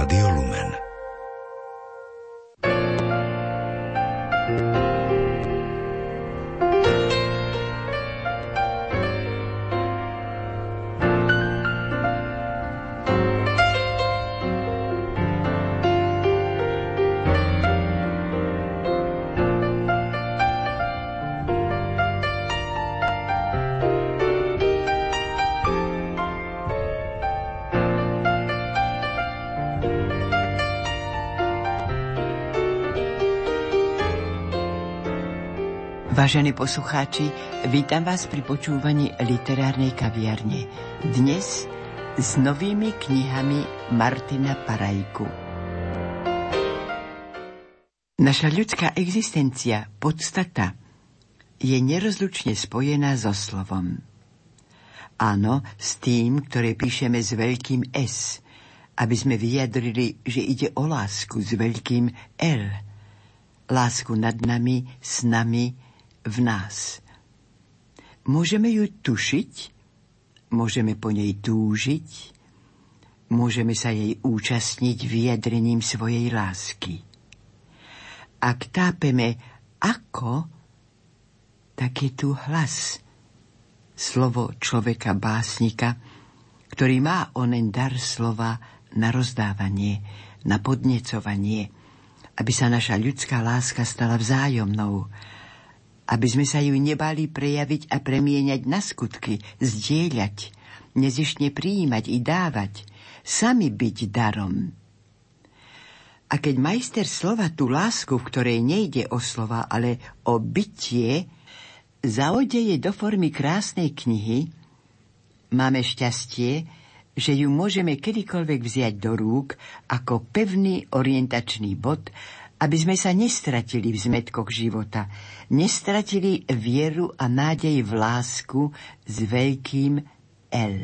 Adiós. Vážení poslucháči, vítam vás pri počúvaní literárnej kaviarne. Dnes s novými knihami Martina Parajku. Naša ľudská existencia, podstata, je nerozlučne spojená so slovom. Áno, s tým, ktoré píšeme s veľkým S, aby sme vyjadrili, že ide o lásku s veľkým L. Lásku nad nami, s nami, v nás. Môžeme ju tušiť, môžeme po nej túžiť, môžeme sa jej účastniť vyjadrením svojej lásky. Ak tápeme ako, tak je tu hlas, slovo človeka básnika, ktorý má onen dar slova na rozdávanie, na podnecovanie, aby sa naša ľudská láska stala vzájomnou, aby sme sa ju nebali prejaviť a premieňať na skutky, zdieľať, nezišne prijímať i dávať, sami byť darom. A keď majster slova tú lásku, v ktorej nejde o slova, ale o bytie, zaodeje do formy krásnej knihy, máme šťastie, že ju môžeme kedykoľvek vziať do rúk ako pevný orientačný bod aby sme sa nestratili v zmetkoch života, nestratili vieru a nádej v lásku s veľkým L.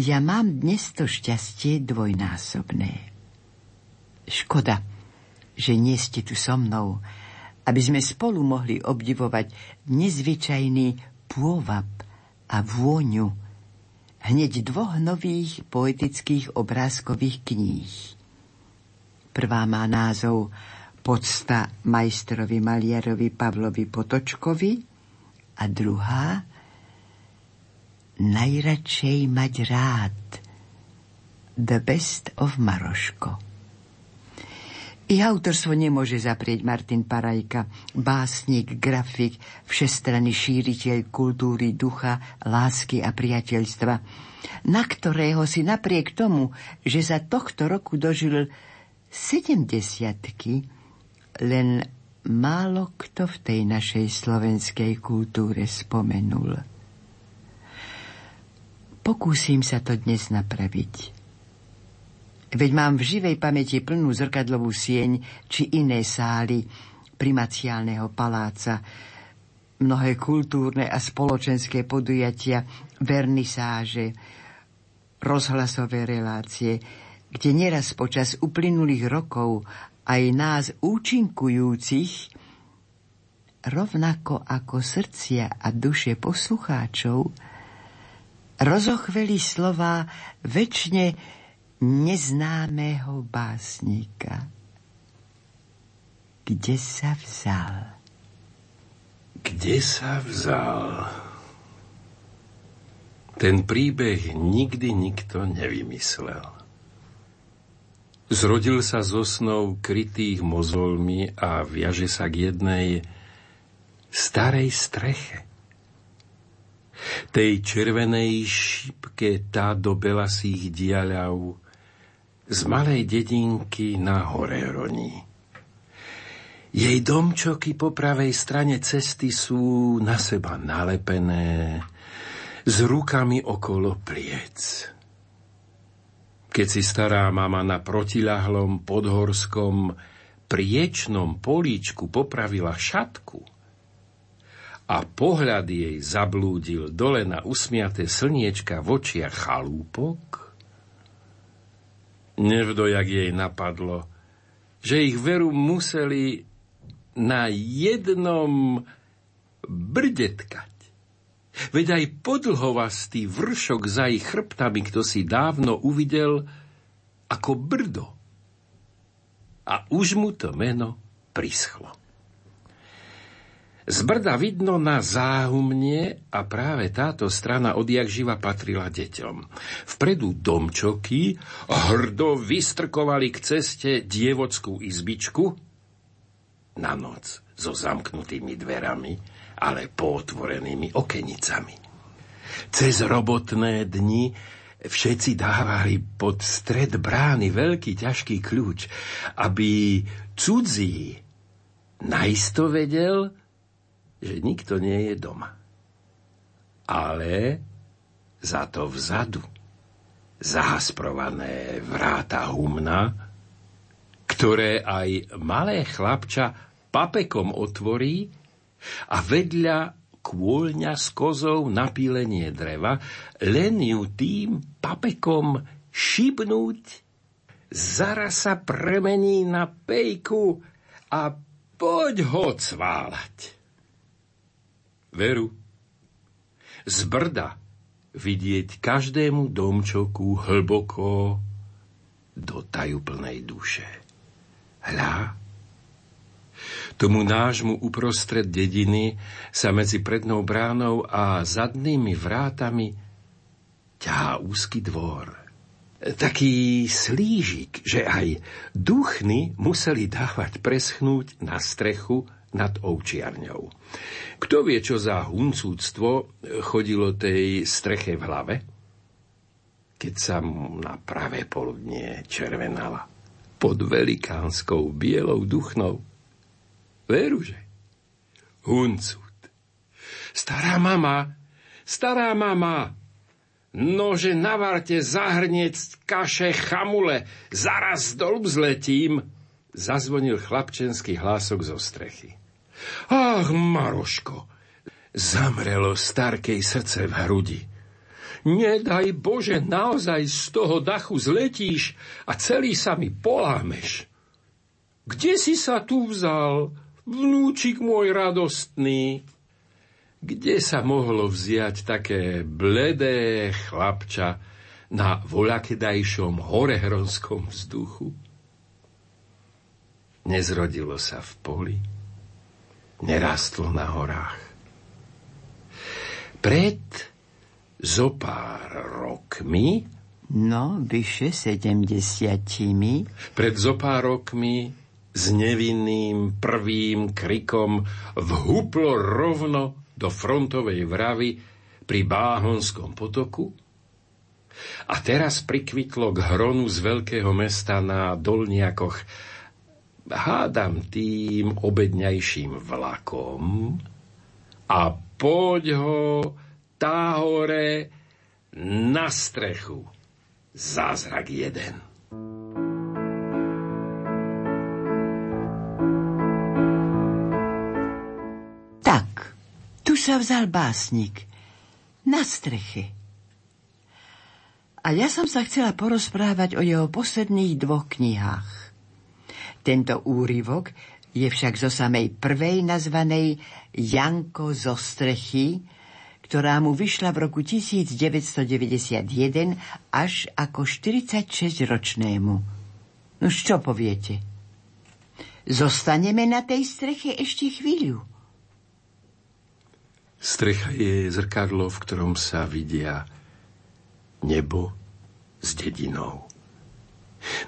Ja mám dnes to šťastie dvojnásobné. Škoda, že nie ste tu so mnou, aby sme spolu mohli obdivovať nezvyčajný pôvab a vôňu hneď dvoch nových poetických obrázkových kníh. Prvá má názov Podsta majstrovi maliarovi Pavlovi Potočkovi a druhá Najradšej mať rád The Best of Maroško. I autorstvo nemôže zaprieť Martin Parajka, básnik, grafik, všestranný šíriteľ kultúry, ducha, lásky a priateľstva, na ktorého si napriek tomu, že za tohto roku dožil sedemdesiatky len málo kto v tej našej slovenskej kultúre spomenul. Pokúsim sa to dnes napraviť. Veď mám v živej pamäti plnú zrkadlovú sieň či iné sály primaciálneho paláca, mnohé kultúrne a spoločenské podujatia, vernisáže, rozhlasové relácie, kde neraz počas uplynulých rokov aj nás účinkujúcich, rovnako ako srdcia a duše poslucháčov, rozochveli slova väčšine neznámého básnika. Kde sa vzal? Kde sa vzal? Ten príbeh nikdy nikto nevymyslel. Zrodil sa zo snov krytých mozolmi a viaže sa k jednej starej streche. Tej červenej šipke tá do belasých diaľav z malej dedinky na hore roní. Jej domčoky po pravej strane cesty sú na seba nalepené, s rukami okolo pliec. Keď si stará mama na protilahlom podhorskom priečnom políčku popravila šatku a pohľad jej zablúdil dole na usmiaté slniečka v očiach chalúpok, nevdojak jej napadlo, že ich veru museli na jednom brdetkať. Veď aj podlhovastý vršok za ich chrbtami, kto si dávno uvidel, ako brdo. A už mu to meno prischlo. Z Brda vidno na záhumne a práve táto strana odjak živa patrila deťom. Vpredu domčoky hrdo vystrkovali k ceste dievockú izbičku na noc so zamknutými dverami, ale pootvorenými okenicami. Cez robotné dni všetci dávali pod stred brány veľký ťažký kľúč, aby cudzí najisto vedel, že nikto nie je doma. Ale za to vzadu zahasprované vráta humna, ktoré aj malé chlapča papekom otvorí a vedľa kôľňa s kozou na pílenie dreva, len ju tým papekom šibnúť, zaraz sa premení na pejku a poď ho cválať. Veru, z brda vidieť každému domčoku hlboko do tajúplnej duše. Hľa, tomu nášmu uprostred dediny sa medzi prednou bránou a zadnými vrátami ťahá úzky dvor. Taký slížik, že aj duchny museli dávať preschnúť na strechu nad ovčiarňou. Kto vie, čo za huncúctvo chodilo tej streche v hlave? Keď sa mu na pravé poludnie červenala pod velikánskou bielou duchnou. Veruže? Huncút. Stará mama, stará mama, nože navarte zahrniec kaše chamule, zaraz dolu zletím, zazvonil chlapčenský hlások zo strechy. Ach, Maroško, zamrelo starkej srdce v hrudi. Nedaj Bože, naozaj z toho dachu zletíš a celý sa mi polámeš. Kde si sa tu vzal, vnúčik môj radostný? Kde sa mohlo vziať také bledé chlapča na voľakedajšom horehronskom vzduchu? Nezrodilo sa v poli, nerastlo na horách. Pred zo pár rokmi No, vyše sedemdesiatimi. Pred zo pár rokmi s nevinným prvým krikom vhuplo rovno do frontovej vravy pri Báhonskom potoku a teraz prikvitlo k hronu z veľkého mesta na Dolniakoch hádam tým obedňajším vlakom a poď ho tá hore na strechu. Zázrak jeden. Tu sa vzal básnik. Na streche. A ja som sa chcela porozprávať o jeho posledných dvoch knihách. Tento úryvok je však zo samej prvej nazvanej Janko zo strechy, ktorá mu vyšla v roku 1991 až ako 46-ročnému. No čo poviete? Zostaneme na tej streche ešte chvíľu. Strecha je zrkadlo, v ktorom sa vidia nebo s dedinou.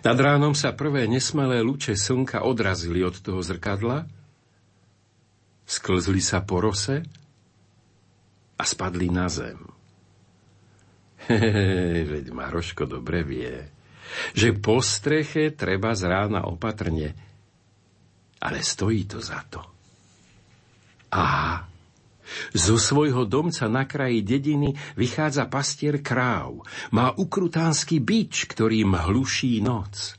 Nad ránom sa prvé nesmelé lúče slnka odrazili od toho zrkadla, sklzli sa po rose a spadli na zem. Hehehe, veď Maroško dobre vie, že po streche treba z rána opatrne, ale stojí to za to. Aha, zo svojho domca na kraji dediny vychádza pastier kráv. Má ukrutánsky bič, ktorým hluší noc.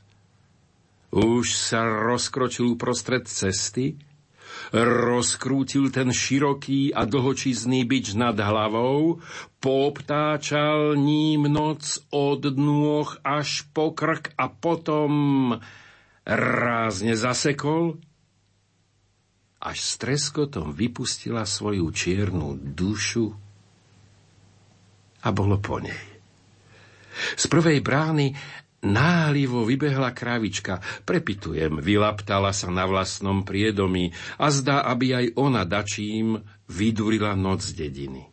Už sa rozkročil uprostred cesty, rozkrútil ten široký a dlhočizný bič nad hlavou, poptáčal ním noc od nôh až po krk a potom rázne zasekol až s treskotom vypustila svoju čiernu dušu a bolo po nej. Z prvej brány Náhlivo vybehla krávička, prepitujem, vylaptala sa na vlastnom priedomí a zdá, aby aj ona dačím vydurila noc dediny.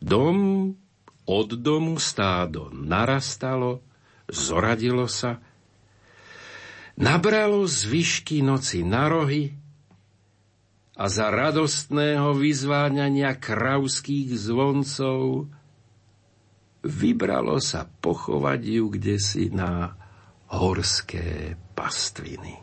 Dom od domu stádo narastalo, zoradilo sa, nabralo zvyšky noci na rohy a za radostného vyzváňania kravských zvoncov vybralo sa pochovať ju kde si na horské pastviny.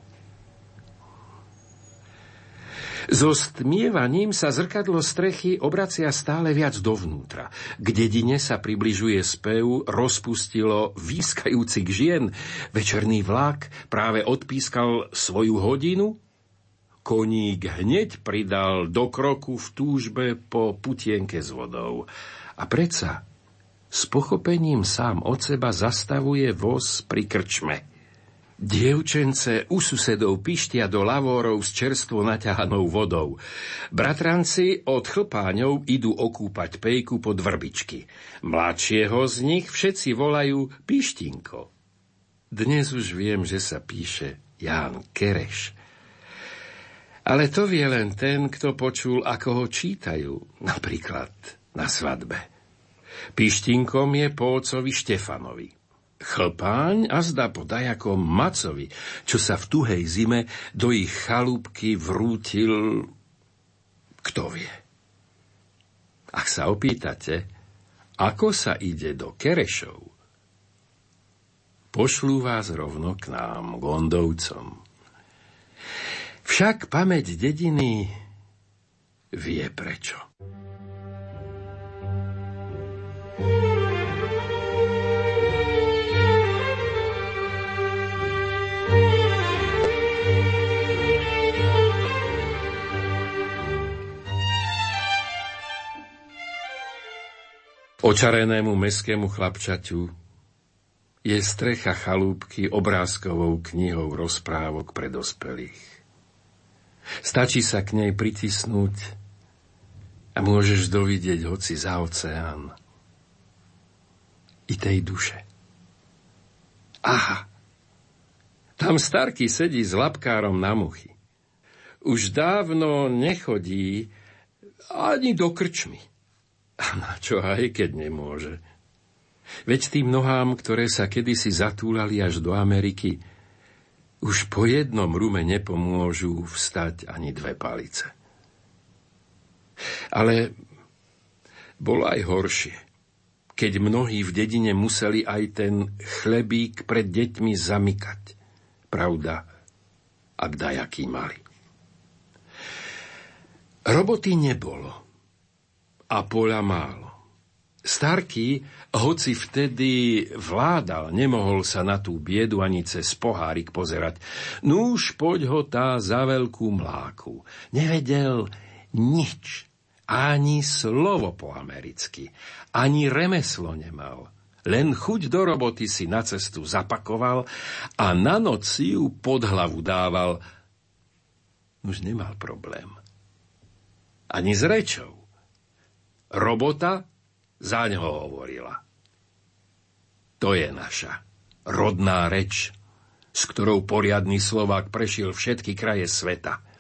So stmievaním sa zrkadlo strechy obracia stále viac dovnútra. K dedine sa približuje spev, rozpustilo výskajúcich žien. Večerný vlak práve odpískal svoju hodinu. Koník hneď pridal do kroku v túžbe po putienke s vodou. A predsa s pochopením sám od seba zastavuje voz pri krčme. Dievčence u susedov pištia do lavórov s čerstvo naťahanou vodou. Bratranci od chlpáňov idú okúpať pejku pod vrbičky. Mladšieho z nich všetci volajú Pištinko. Dnes už viem, že sa píše Ján Kereš. Ale to vie len ten, kto počul, ako ho čítajú, napríklad na svadbe. Pištinkom je Pócovi Štefanovi. Chlpáň a zdá podajakom Macovi, čo sa v tuhej zime do ich chalúbky vrútil... Kto vie? Ak sa opýtate, ako sa ide do Kerešov, pošlú vás rovno k nám, Gondovcom. Však pamäť dediny vie prečo. Očarenému meskému chlapčaťu je strecha chalúbky obrázkovou knihou rozprávok pre dospelých. Stačí sa k nej pritisnúť a môžeš dovidieť hoci za oceán i tej duše. Aha, tam starky sedí s lapkárom na muchy. Už dávno nechodí ani do krčmy. A na čo aj, keď nemôže? Veď tým nohám, ktoré sa kedysi zatúlali až do Ameriky, už po jednom rume nepomôžu vstať ani dve palice. Ale bolo aj horšie, keď mnohí v dedine museli aj ten chlebík pred deťmi zamykať. Pravda, ak dajaký mali. Roboty nebolo a poľa málo. Starky, hoci vtedy vládal, nemohol sa na tú biedu ani cez pohárik pozerať. Núž poď ho tá za veľkú mláku. Nevedel nič, ani slovo po americky, ani remeslo nemal. Len chuť do roboty si na cestu zapakoval a na noc si ju pod hlavu dával. Už nemal problém. Ani s rečou. Robota za ňo hovorila. To je naša rodná reč, s ktorou poriadny Slovák prešiel všetky kraje sveta –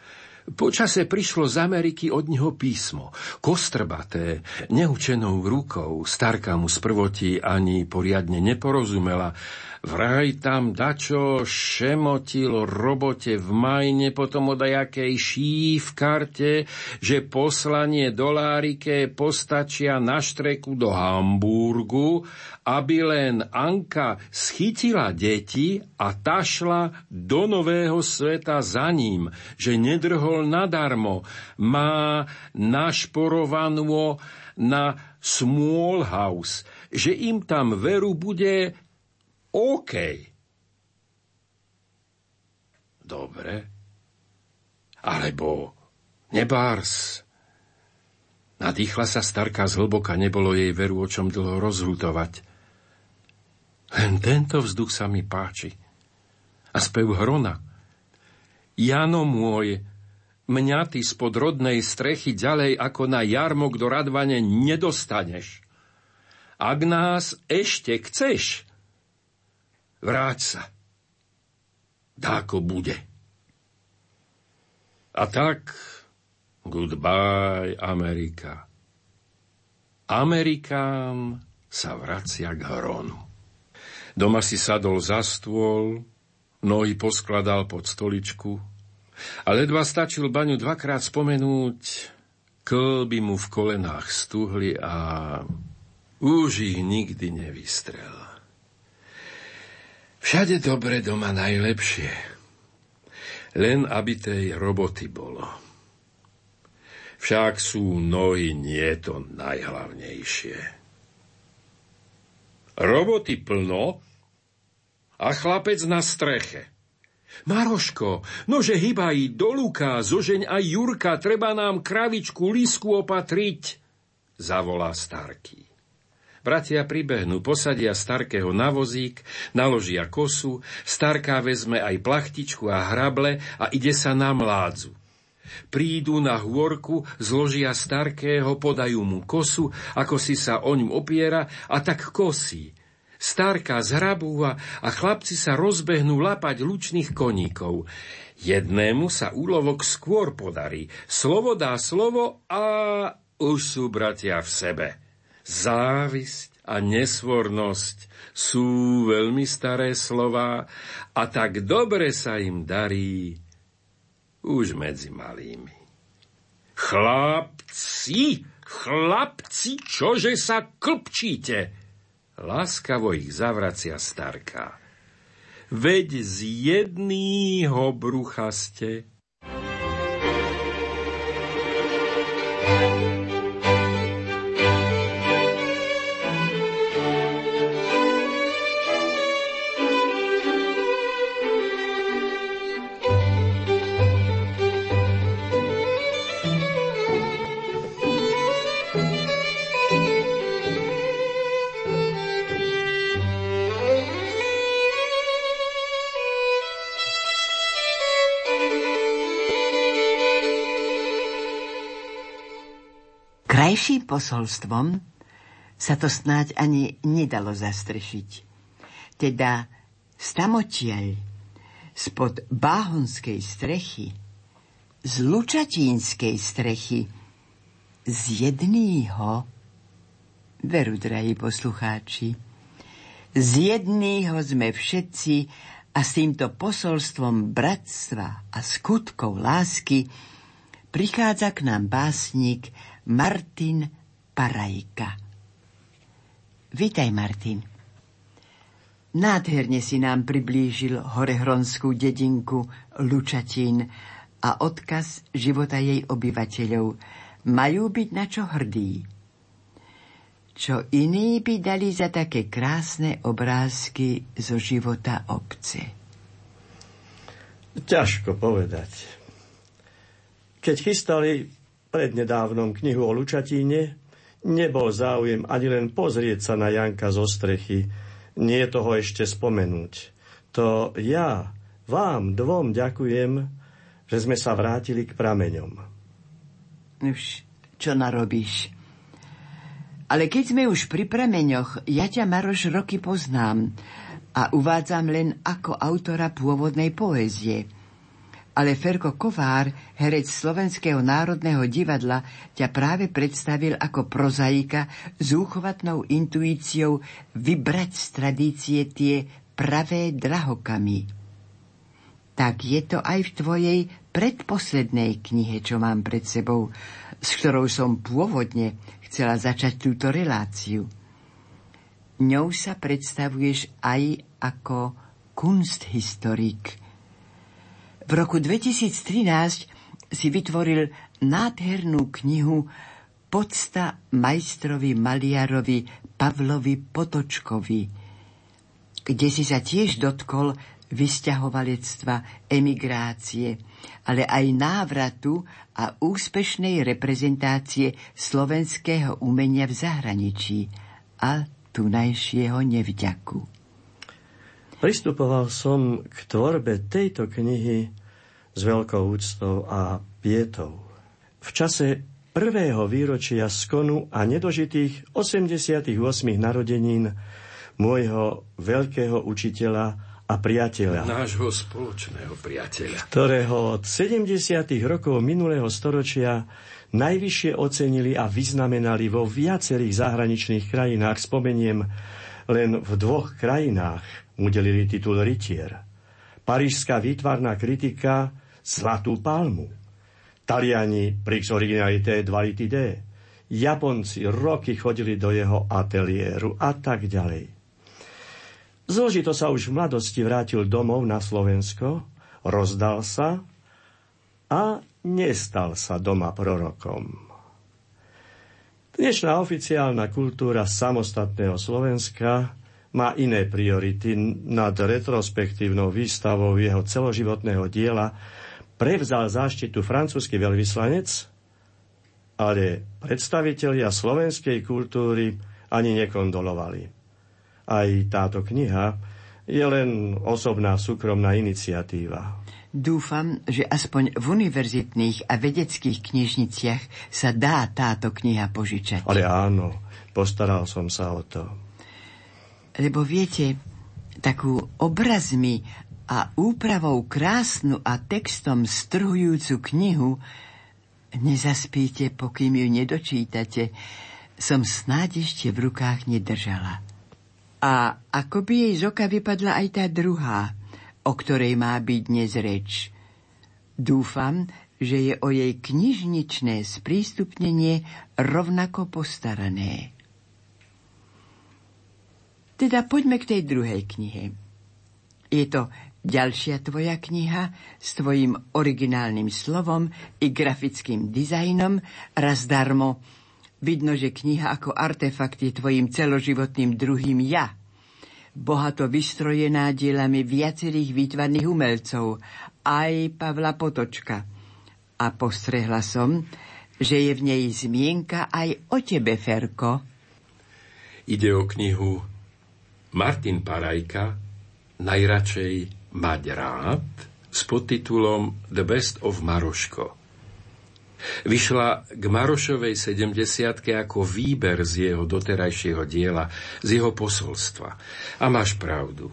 Počase prišlo z Ameriky od neho písmo, kostrbaté, neučenou rukou. Starka mu z prvoti ani poriadne neporozumela, Vraj tam dačo šemotil robote v majne, potom o dajakej ší v karte, že poslanie dolárike postačia na štreku do Hamburgu, aby len Anka schytila deti a tašla do nového sveta za ním, že nedrhol nadarmo, má našporovanú na Small House, že im tam veru bude OK. Dobre. Alebo nebárs. Nadýchla sa starka zhlboka, nebolo jej veru o čom dlho rozhutovať. Len tento vzduch sa mi páči. A spev hrona. Jano môj, mňa ty spod rodnej strechy ďalej ako na jarmok do radvane nedostaneš. Ak nás ešte chceš, Vráť sa. Dáko bude. A tak, goodbye, Amerika. Amerikám sa vracia k hronu. Doma si sadol za stôl, nohy poskladal pod stoličku a ledva stačil baňu dvakrát spomenúť, klby mu v kolenách stuhli a už ich nikdy nevystrel. Všade dobre, doma najlepšie. Len aby tej roboty bolo. Však sú nohy nie to najhlavnejšie. Roboty plno a chlapec na streche. Maroško, nože hýbaj do Luka, zožeň aj Jurka, treba nám kravičku lisku opatriť, zavolá Starký. Bratia pribehnú, posadia Starkého na vozík, naložia kosu, Starká vezme aj plachtičku a hrable a ide sa na mládzu. Prídu na hôrku, zložia starkého, podajú mu kosu, ako si sa o ňu opiera a tak kosí. Starka zhrabúva a chlapci sa rozbehnú lapať lučných koníkov. Jednému sa úlovok skôr podarí. Slovo dá slovo a už sú bratia v sebe. Závisť a nesvornosť sú veľmi staré slova a tak dobre sa im darí, už medzi malými. Chlapci, chlapci, čože sa klpčíte? Láskavo ich zavracia starka. Veď z jedného brucha ste posolstvom sa to snáď ani nedalo zastrešiť. Teda stamotiaľ, spod báhonskej strechy, z lučatínskej strechy, z jedného, veru, drahí poslucháči, z jedného sme všetci a s týmto posolstvom bratstva a skutkov lásky prichádza k nám básnik Martin Parajka. Vítaj, Martin. Nádherne si nám priblížil horehronskú dedinku Lučatín a odkaz života jej obyvateľov. Majú byť na čo hrdí. Čo iní by dali za také krásne obrázky zo života obce? Ťažko povedať. Keď chystali prednedávnom knihu o Lučatíne, nebol záujem ani len pozrieť sa na Janka zo strechy, nie toho ešte spomenúť. To ja vám dvom ďakujem, že sme sa vrátili k prameňom. Už čo narobíš? Ale keď sme už pri prameňoch, ja ťa, Maroš, roky poznám a uvádzam len ako autora pôvodnej poézie – ale Ferko Kovár, herec Slovenského národného divadla, ťa práve predstavil ako prozaika s úchovatnou intuíciou vybrať z tradície tie pravé drahokamy. Tak je to aj v tvojej predposlednej knihe, čo mám pred sebou, s ktorou som pôvodne chcela začať túto reláciu. Ňou sa predstavuješ aj ako kunsthistorik – v roku 2013 si vytvoril nádhernú knihu Podsta majstrovi maliarovi Pavlovi Potočkovi, kde si sa tiež dotkol vysťahovalectva, emigrácie, ale aj návratu a úspešnej reprezentácie slovenského umenia v zahraničí a tunajšieho nevďaku. Pristupoval som k tvorbe tejto knihy s veľkou úctou a pietou. V čase prvého výročia skonu a nedožitých 88 narodenín môjho veľkého učiteľa a priateľa. Nášho spoločného priateľa. Ktorého od 70. rokov minulého storočia najvyššie ocenili a vyznamenali vo viacerých zahraničných krajinách. Spomeniem, len v dvoch krajinách udelili titul rytier. Parížská výtvarná kritika Zlatú palmu. Taliani Prix Originalité Dualité Japonci roky chodili do jeho ateliéru a tak ďalej. Zložito sa už v mladosti vrátil domov na Slovensko, rozdal sa a nestal sa doma prorokom. Dnešná oficiálna kultúra samostatného Slovenska má iné priority nad retrospektívnou výstavou jeho celoživotného diela, prevzal záštitu francúzsky veľvyslanec ale predstavitelia slovenskej kultúry ani nekondolovali. Aj táto kniha je len osobná súkromná iniciatíva. Dúfam, že aspoň v univerzitných a vedeckých knižniciach sa dá táto kniha požičať. Ale áno, postaral som sa o to. Lebo viete, takú obrazmi a úpravou krásnu a textom strhujúcu knihu Nezaspíte, pokým ju nedočítate. Som snáď ešte v rukách nedržala. A ako by jej z oka vypadla aj tá druhá, o ktorej má byť dnes reč. Dúfam, že je o jej knižničné sprístupnenie rovnako postarané. Teda poďme k tej druhej knihe. Je to Ďalšia tvoja kniha s tvojim originálnym slovom i grafickým dizajnom raz darmo. Vidno, že kniha ako artefakt je tvojim celoživotným druhým ja. Bohato vystrojená dielami viacerých výtvarných umelcov, aj Pavla Potočka. A postrehla som, že je v nej zmienka aj o tebe, Ferko. Ide o knihu Martin Parajka, najradšej mať rád s podtitulom The Best of Maroško. Vyšla k Marošovej 70 ako výber z jeho doterajšieho diela, z jeho posolstva. A máš pravdu.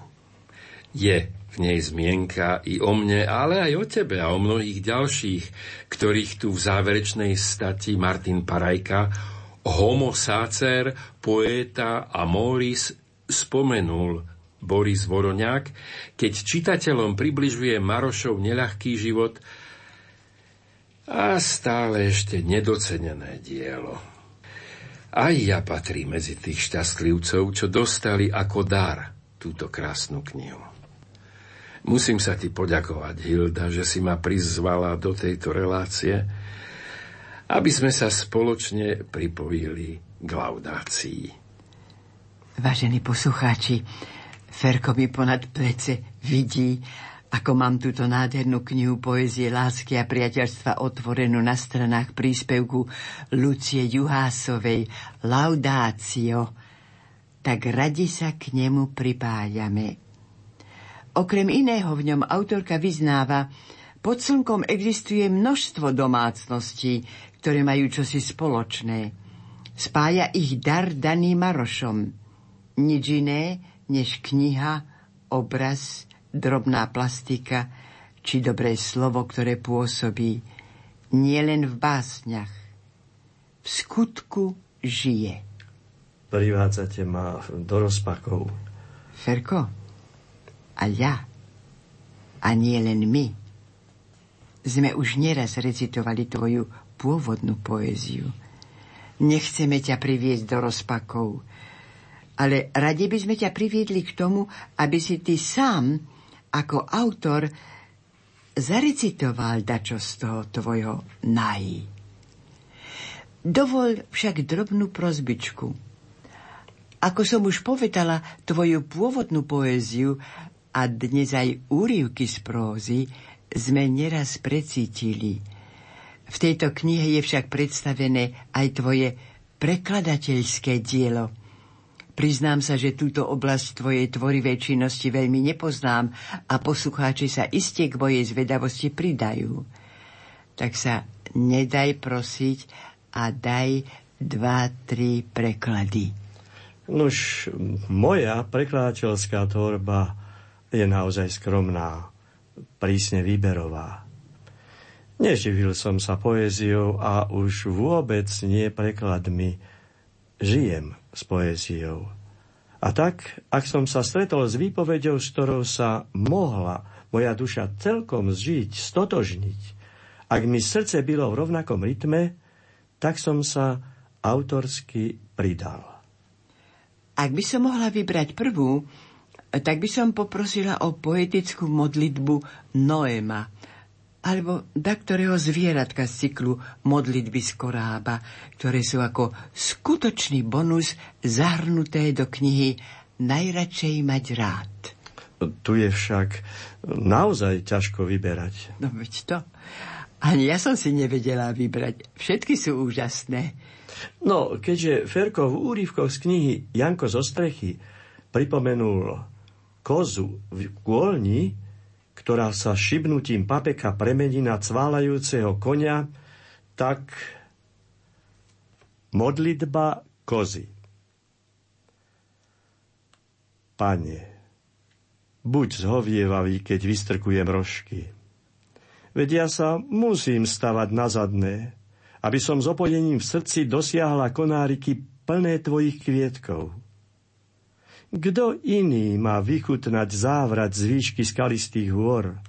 Je v nej zmienka i o mne, ale aj o tebe a o mnohých ďalších, ktorých tu v záverečnej stati Martin Parajka, homo sacer, poeta a moris spomenul Boris Voroňák, keď čitateľom približuje Marošov neľahký život a stále ešte nedocenené dielo. Aj ja patrím medzi tých šťastlivcov, čo dostali ako dar túto krásnu knihu. Musím sa ti poďakovať, Hilda, že si ma prizvala do tejto relácie, aby sme sa spoločne pripojili k laudácii. Vážení poslucháči, Ferko mi ponad plece vidí, ako mám túto nádhernú knihu poezie lásky a priateľstva otvorenú na stranách príspevku Lucie Juhásovej Laudácio, tak radi sa k nemu pripájame. Okrem iného v ňom autorka vyznáva, pod slnkom existuje množstvo domácností, ktoré majú čosi spoločné. Spája ich dar daný Marošom. Nič iné, než kniha, obraz, drobná plastika či dobré slovo, ktoré pôsobí nielen v básniach. V skutku žije. Privádzate ma do rozpakov. Ferko, a ja, a nie len my, sme už neraz recitovali tvoju pôvodnú poéziu. Nechceme ťa priviesť do rozpakov, ale radi by sme ťa priviedli k tomu, aby si ty sám ako autor zarecitoval dačo z toho tvojho nají. Dovol však drobnú prozbičku. Ako som už povedala, tvoju pôvodnú poéziu a dnes aj úrivky z prózy sme neraz precítili. V tejto knihe je však predstavené aj tvoje prekladateľské dielo – Priznám sa, že túto oblasť tvojej tvorivej činnosti veľmi nepoznám a poslucháči sa iste k mojej zvedavosti pridajú. Tak sa nedaj prosiť a daj dva, tri preklady. Nož, moja prekladateľská tvorba je naozaj skromná, prísne výberová. Neživil som sa poéziou a už vôbec nie prekladmi. Žijem s poéziou. A tak, ak som sa stretol s výpovedou, s ktorou sa mohla moja duša celkom zžiť, stotožniť, ak mi srdce bylo v rovnakom rytme, tak som sa autorsky pridal. Ak by som mohla vybrať prvú, tak by som poprosila o poetickú modlitbu Noema, alebo da ktorého zvieratka z cyklu Modlitby z korába, ktoré sú ako skutočný bonus zahrnuté do knihy Najradšej mať rád. Tu je však naozaj ťažko vyberať. No veď to. Ani ja som si nevedela vybrať. Všetky sú úžasné. No, keďže Ferko v úrivkoch z knihy Janko zo strechy pripomenul kozu v kôlni, ktorá sa šibnutím papeka premení na cválajúceho konia, tak modlitba kozy. Pane, buď zhovievavý, keď vystrkujem rožky. Veď ja sa musím stavať na zadné, aby som s opojením v srdci dosiahla konáriky plné tvojich kvietkov. Kto iný má vychutnať závrat z výšky skalistých hôr?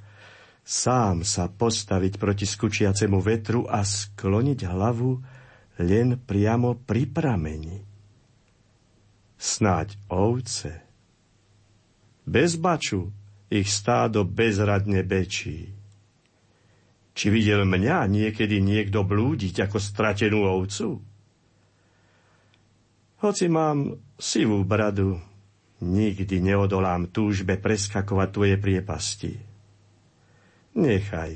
Sám sa postaviť proti skučiacemu vetru a skloniť hlavu len priamo pri prameni. Snáď ovce. Bez baču ich stádo bezradne bečí. Či videl mňa niekedy niekto blúdiť ako stratenú ovcu? Hoci mám sivú bradu, Nikdy neodolám túžbe preskakovať tvoje priepasti. Nechaj,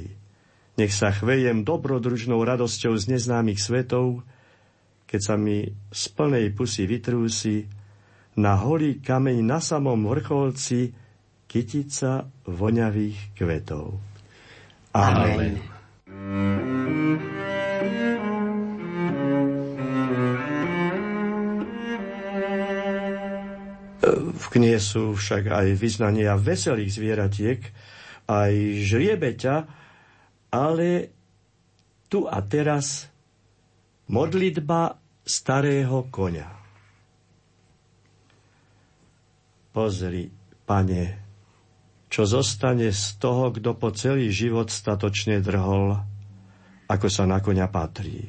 nech sa chvejem dobrodružnou radosťou z neznámych svetov, keď sa mi z plnej pusy vytrúsi na holý kameň na samom vrcholci kytica voňavých kvetov. Amen. Amen. V knihe sú však aj vyznania veselých zvieratiek, aj žriebeťa, ale tu a teraz modlitba starého konia. Pozri, pane, čo zostane z toho, kto po celý život statočne drhol, ako sa na konia patrí.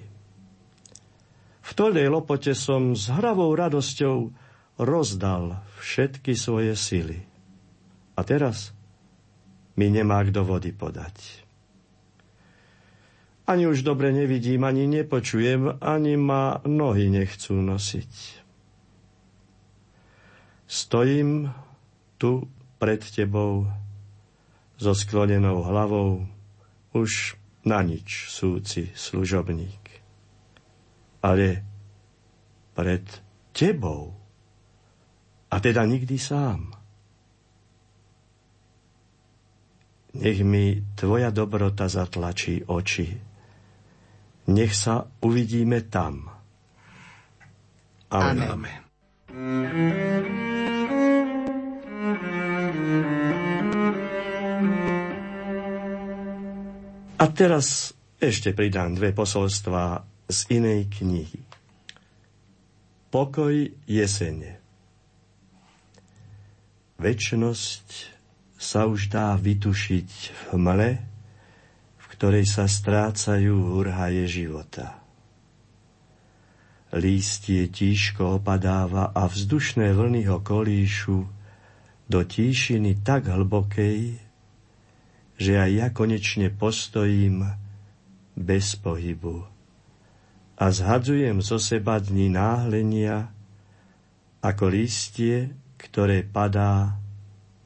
V tolej lopote som s hravou radosťou rozdal všetky svoje sily. A teraz mi nemá kto vody podať. Ani už dobre nevidím, ani nepočujem, ani ma nohy nechcú nosiť. Stojím tu pred tebou so sklonenou hlavou, už na nič súci služobník. Ale pred tebou a teda nikdy sám. Nech mi tvoja dobrota zatlačí oči. Nech sa uvidíme tam. Amen. Amen. A teraz ešte pridám dve posolstvá z inej knihy. Pokoj jesene. Večnosť sa už dá vytušiť v hmle, v ktorej sa strácajú hurhaje života. Lístie tížko opadáva a vzdušné vlny ho kolíšu do tíšiny tak hlbokej, že aj ja konečne postojím bez pohybu a zhadzujem zo seba dni náhlenia ako lístie, ktoré padá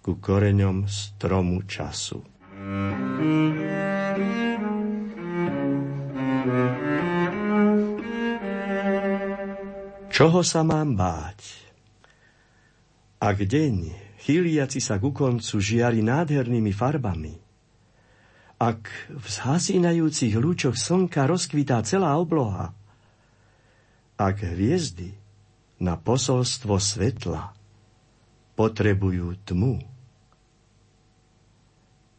ku koreňom stromu času. Čoho sa mám báť? Ak deň, chýliaci sa ku koncu, žiari nádhernými farbami, ak v zhasínajúcich lúčoch slnka rozkvitá celá obloha, ak hviezdy na posolstvo svetla potrebujú tmu.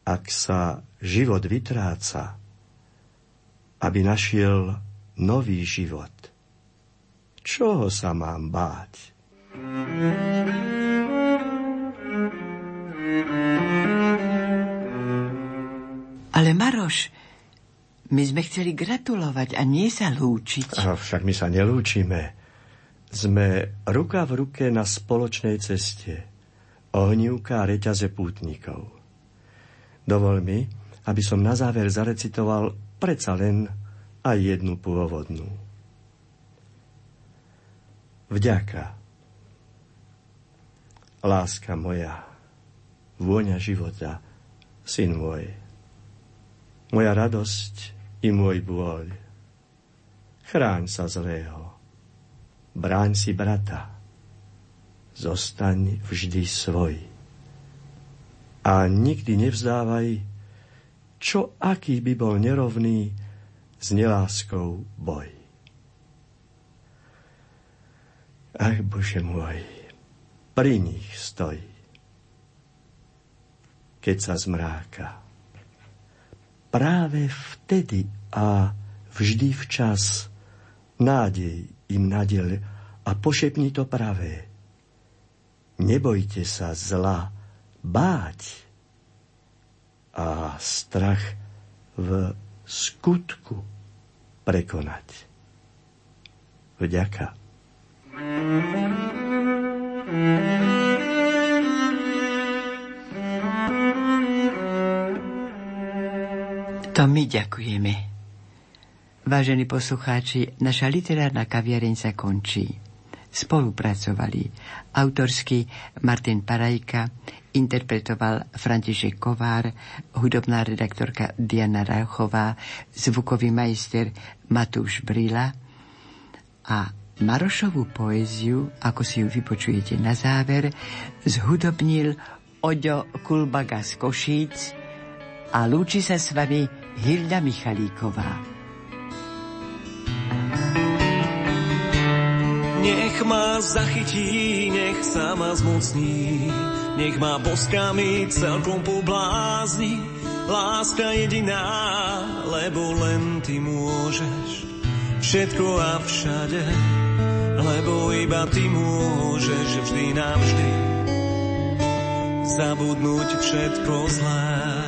Ak sa život vytráca, aby našiel nový život, čoho sa mám báť? Ale Maroš, my sme chceli gratulovať a nie sa lúčiť. Však my sa nelúčime. Sme ruka v ruke na spoločnej ceste. Ohnívka a reťaze pútnikov. Dovol mi, aby som na záver zarecitoval predsa len aj jednu pôvodnú. Vďaka. Láska moja, vôňa života, syn môj. Moja radosť i môj bôľ. Chráň sa zlého bráň si brata, zostaň vždy svoj. A nikdy nevzdávaj, čo aký by bol nerovný s neláskou boj. Ach, Bože môj, pri nich stoj, keď sa zmráka. Práve vtedy a vždy včas nádej im nadel a pošepni to pravé. Nebojte sa zla, báť a strach v skutku prekonať. Vďaka. To my ďakujeme. Vážení poslucháči, naša literárna kaviareň sa končí. Spolupracovali autorsky Martin Parajka, interpretoval František Kovár, hudobná redaktorka Diana Rauchová, zvukový majster Matúš Brila a Marošovú poéziu, ako si ju vypočujete na záver, zhudobnil Oďo Kulbaga z Košíc a lúči sa s vami Hilda Michalíková. Nech ma zachytí, nech sa ma zmocní, nech ma boskami celkom poblázni. Láska jediná, lebo len ty môžeš všetko a všade, lebo iba ty môžeš vždy navždy zabudnúť všetko zlé.